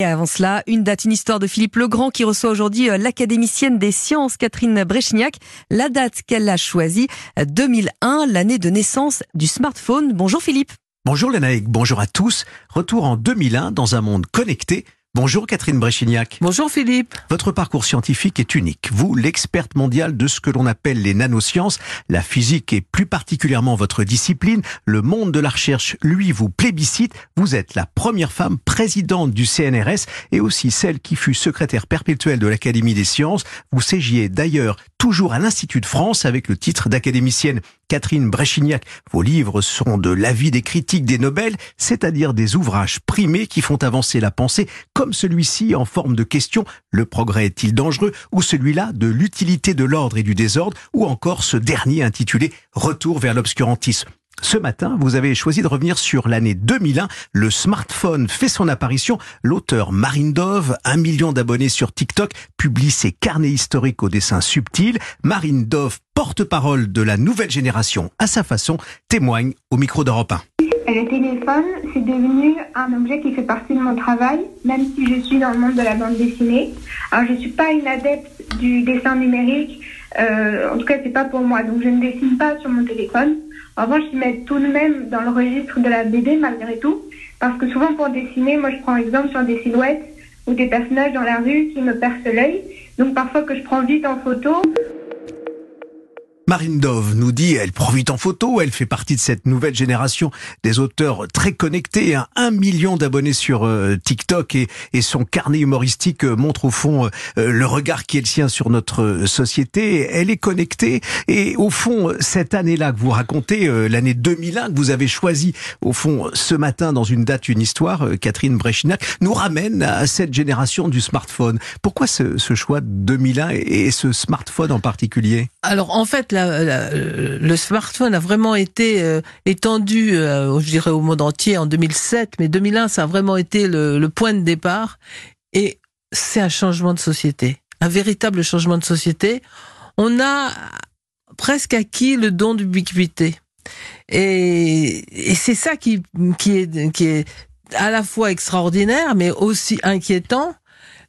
Et avant cela, une date, une histoire de Philippe Legrand qui reçoit aujourd'hui euh, l'académicienne des sciences Catherine Bréchignac. La date qu'elle a choisie, 2001, l'année de naissance du smartphone. Bonjour Philippe. Bonjour Lénaïque, bonjour à tous. Retour en 2001 dans un monde connecté Bonjour Catherine Bréchignac. Bonjour Philippe. Votre parcours scientifique est unique. Vous, l'experte mondiale de ce que l'on appelle les nanosciences, la physique et plus particulièrement votre discipline, le monde de la recherche, lui, vous plébiscite. Vous êtes la première femme présidente du CNRS et aussi celle qui fut secrétaire perpétuelle de l'Académie des sciences. Vous ségiez d'ailleurs toujours à l'Institut de France avec le titre d'académicienne. Catherine Bréchignac, vos livres sont de l'avis des critiques des Nobel, c'est-à-dire des ouvrages primés qui font avancer la pensée, comme celui-ci en forme de question Le progrès est-il dangereux ou celui-là de l'utilité de l'ordre et du désordre ou encore ce dernier intitulé Retour vers l'obscurantisme. Ce matin, vous avez choisi de revenir sur l'année 2001. Le smartphone fait son apparition. L'auteur Marine Dove, un million d'abonnés sur TikTok, publie ses carnets historiques au dessin subtil. Marine Dove, porte-parole de la nouvelle génération à sa façon, témoigne au micro d'Europe 1. Le téléphone, c'est devenu un objet qui fait partie de mon travail, même si je suis dans le monde de la bande dessinée. Alors, je ne suis pas une adepte du dessin numérique. Euh, en tout cas, c'est pas pour moi. Donc, je ne dessine pas sur mon téléphone. En revanche, je mets tout de même dans le registre de la BD malgré tout, parce que souvent pour dessiner, moi je prends exemple sur des silhouettes ou des personnages dans la rue qui me percent l'œil. Donc parfois que je prends vite en photo, Marine Dove nous dit, elle profite en photo, elle fait partie de cette nouvelle génération des auteurs très connectés, hein. un million d'abonnés sur euh, TikTok et, son carnet humoristique euh, montre au fond euh, le regard qui est le sien sur notre société. Elle est connectée et au fond, cette année-là que vous racontez, l'année 2001 que vous avez choisi au fond ce matin dans une date, une histoire, Catherine Bréchinac, nous ramène à cette génération du smartphone. Pourquoi ce, choix de 2001 et, et ce smartphone en particulier? Alors en fait, le smartphone a vraiment été euh, étendu, euh, je dirais, au monde entier en 2007, mais 2001, ça a vraiment été le, point de départ. Et c'est un changement de société, un véritable changement de société. On a presque acquis le don d'ubiquité. Et, c'est ça qui est à la fois extraordinaire, mais aussi inquiétant.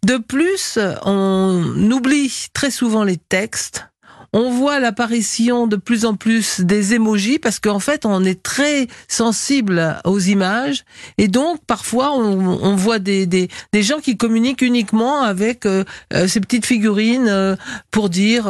De plus, on oublie très souvent les textes on voit l'apparition de plus en plus des émojis parce qu'en fait, on est très sensible aux images et donc parfois on, voit des, des, gens qui communiquent uniquement avec euh, euh, ces petites figurines euh, pour dire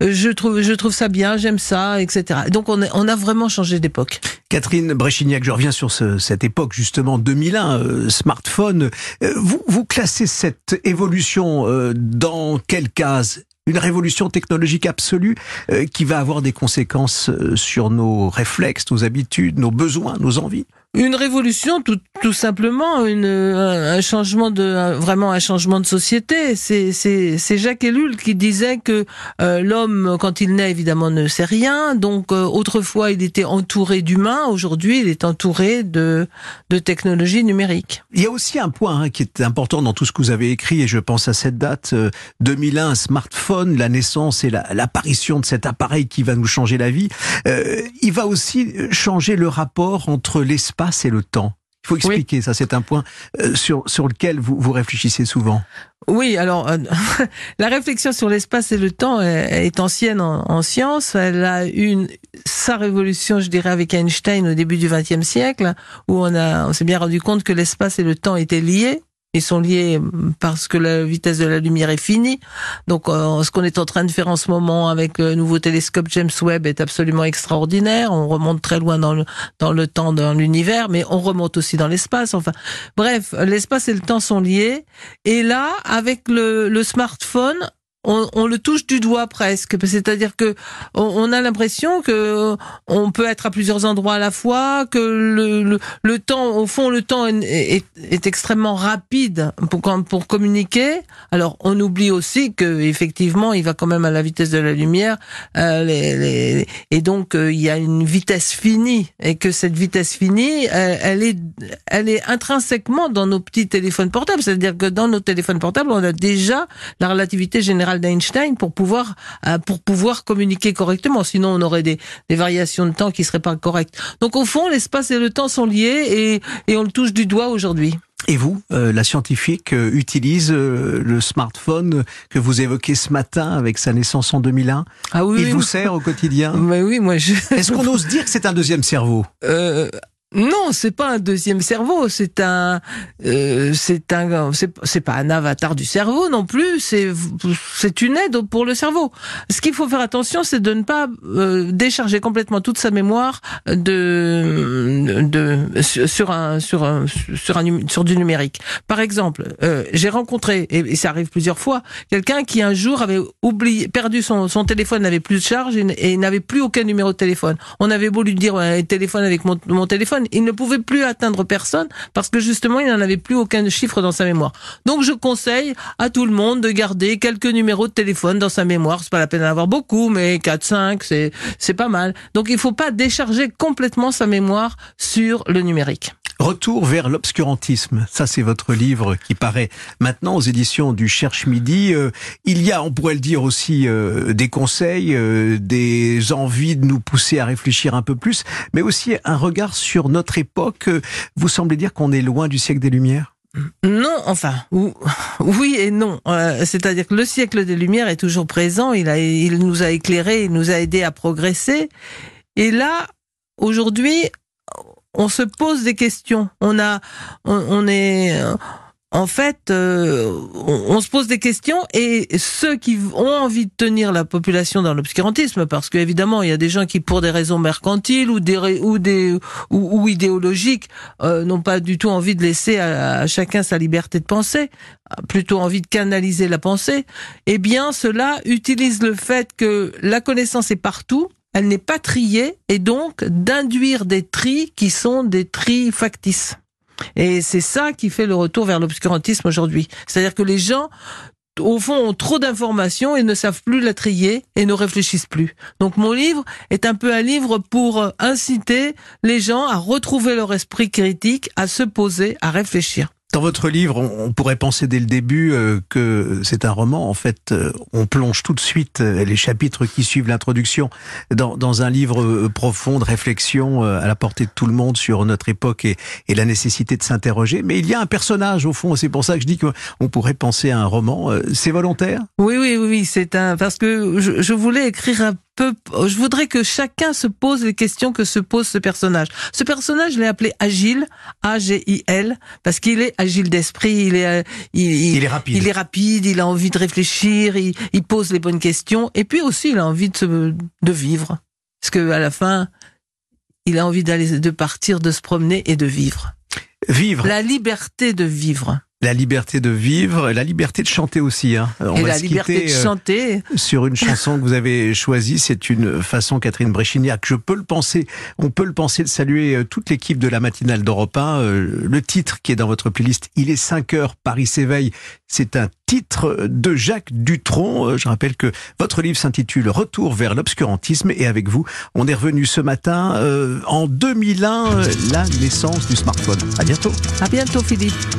je trouve je trouve ça bien, j'aime ça, etc. Donc on, on a vraiment changé d'époque. Catherine Bréchignac, je reviens sur cette époque justement 2001, smartphone. vous, vous classez cette évolution dans quelle case? Une révolution technologique absolue euh, qui va avoir des conséquences euh, sur nos réflexes, nos habitudes, nos besoins, nos envies une révolution, tout, tout simplement, une, un, changement de, vraiment un changement de société. C'est, Jacques Ellul qui disait que euh, l'homme, quand il naît, évidemment, ne sait rien. Donc, euh, autrefois, il était entouré d'humains. Aujourd'hui, il est entouré de, de technologies numériques. Il y a aussi un point hein, qui est important dans tout ce que vous avez écrit, et je pense à cette date, 2001, euh, smartphone, la naissance et l'apparition de cet appareil qui va nous changer la vie. il va aussi changer le rapport entre l'espace et le temps. Il faut expliquer ça, c'est un point euh, sur, sur lequel vous, vous réfléchissez souvent. Oui, alors euh, la réflexion sur l'espace et le temps est, ancienne en, en, science. Elle a eu sa révolution, je dirais, avec Einstein au début du XXe siècle, où on, a, on s'est bien rendu compte que l'espace et le temps étaient liés. Ils sont liés parce que la vitesse de la lumière est finie. Donc, euh, ce qu'on est en train de faire en ce moment avec le nouveau télescope James Webb est absolument extraordinaire. On remonte très loin dans le, dans le temps, dans l'univers, mais on remonte aussi dans l'espace. Enfin, bref, l'espace et le temps sont liés. Et là, avec le, le smartphone, on, le touche du doigt presque. C'est-à-dire que on, a l'impression que on peut être à plusieurs endroits à la fois, que le, le, temps, au fond, le temps est, est, extrêmement rapide pour, pour communiquer. Alors, on oublie aussi que effectivement, il va quand même à la vitesse de la lumière, euh, les, et donc euh, il y a une vitesse finie, et que cette vitesse finie, euh, elle est, elle est intrinsèquement dans nos petits téléphones portables. C'est-à-dire que dans nos téléphones portables, on a déjà la relativité générale intégrale d'Einstein pour pouvoir euh, pour pouvoir communiquer correctement. Sinon, on aurait des, des variations de temps qui seraient pas correctes. Donc, au fond, l'espace et le temps sont liés et, et on le touche du doigt aujourd'hui. Et vous, euh, la scientifique, euh, utilise euh, le smartphone que vous évoquez ce matin avec sa naissance en 2001 Ah oui, Il oui, vous moi- sert au quotidien? Mais oui, moi je. Est-ce qu'on ose dire que c'est un deuxième cerveau? Non, c'est pas un deuxième cerveau, c'est un, euh, c'est un, c'est pas un avatar du cerveau non plus. C'est c'est une aide pour le cerveau. Ce qu'il faut faire attention, c'est de ne pas euh, décharger complètement toute sa mémoire de de sur un sur un sur un sur du numérique. Par exemple, euh, j'ai rencontré et, ça arrive plusieurs fois quelqu'un qui un jour avait oublié perdu son son téléphone, n'avait plus de charge et n'avait plus aucun numéro de téléphone. On avait beau lui dire ouais, téléphone avec mon, mon téléphone, il ne pouvait plus atteindre personne parce que justement il n'en avait plus aucun chiffre dans sa mémoire. Donc je conseille à tout le monde de garder quelques numéros de téléphone dans sa mémoire. C'est pas la peine d'en avoir beaucoup, mais 4, 5, c'est c'est pas mal. Donc il faut pas décharger complètement sa mémoire sur le numérique. Retour vers l'obscurantisme. Ça, c'est votre livre qui paraît maintenant aux éditions du Cherche Midi. Euh, il y a, on pourrait le dire aussi, euh, des conseils, euh, des envies de nous pousser à réfléchir un peu plus, mais aussi un regard sur notre époque. Euh, Vous semblez dire qu'on est loin du siècle des Lumières? Non, enfin, ou- oui et non. Euh, C'est-à-dire que le siècle des Lumières est toujours présent. Il, a, il nous a éclairés, il nous a aidés à progresser. Et là, aujourd'hui, on se pose des questions. On a, on, est, en fait, euh, on, se pose des questions et ceux qui ont envie de tenir la population dans l'obscurantisme, parce qu'évidemment, il y a des gens qui, pour des raisons mercantiles ou des ou des ou, idéologiques, euh, n'ont pas du tout envie de laisser à, chacun sa liberté de penser, plutôt envie de canaliser la pensée. Eh bien, cela utilise le fait que la connaissance est partout. Elle n'est pas triée et donc d'induire des tris qui sont des tris factices. Et c'est ça qui fait le retour vers l'obscurantisme aujourd'hui. C'est-à-dire que les gens, au fond, ont trop d'informations et ne savent plus la trier et ne réfléchissent plus. Donc mon livre est un peu un livre pour euh, inciter les gens à retrouver leur esprit critique, à se poser, à réfléchir. Dans votre livre, on, pourrait penser dès le début euh, que c'est un roman. En fait, euh, on plonge tout de suite euh, les chapitres qui suivent l'introduction dans, un livre profond de réflexion à la portée de tout le monde sur notre époque et, la nécessité de s'interroger. Mais il y a un personnage au fond, c'est pour ça que je dis qu'on pourrait penser à un roman. C'est volontaire? Oui, oui, oui, c'est un parce que je, je voulais écrire un Je voudrais que chacun se pose les questions que se pose ce personnage. Ce personnage, je l'ai appelé Agile, A-G-I-L, parce qu'il est agile d'esprit. Il est, euh, il, il- Il est rapide. il est rapide. Il a envie de réfléchir. Il, il pose les bonnes questions. Et puis aussi, il a envie de se, de vivre, parce que à la fin, il a envie d'aller, de partir, de se promener et de vivre. Vivre, La liberté de vivre liberté de vivre, la liberté de chanter aussi. Hein. On et va la se liberté de euh, chanter. sur une chanson que vous avez choisie. C'est une façon, Catherine Bréchignac, je peux le penser, on peut le penser de saluer euh, toute l'équipe de la matinale d'Europe 1. Euh, Le titre qui est dans votre playlist, Il est 5 heures, Paris s'éveille. C'est un titre de Jacques Dutronc. Je rappelle que votre livre s'intitule Retour vers l'obscurantisme et avec vous, on est revenu ce matin euh, en 2001, euh, la naissance du smartphone. À bientôt. À bientôt, Philippe.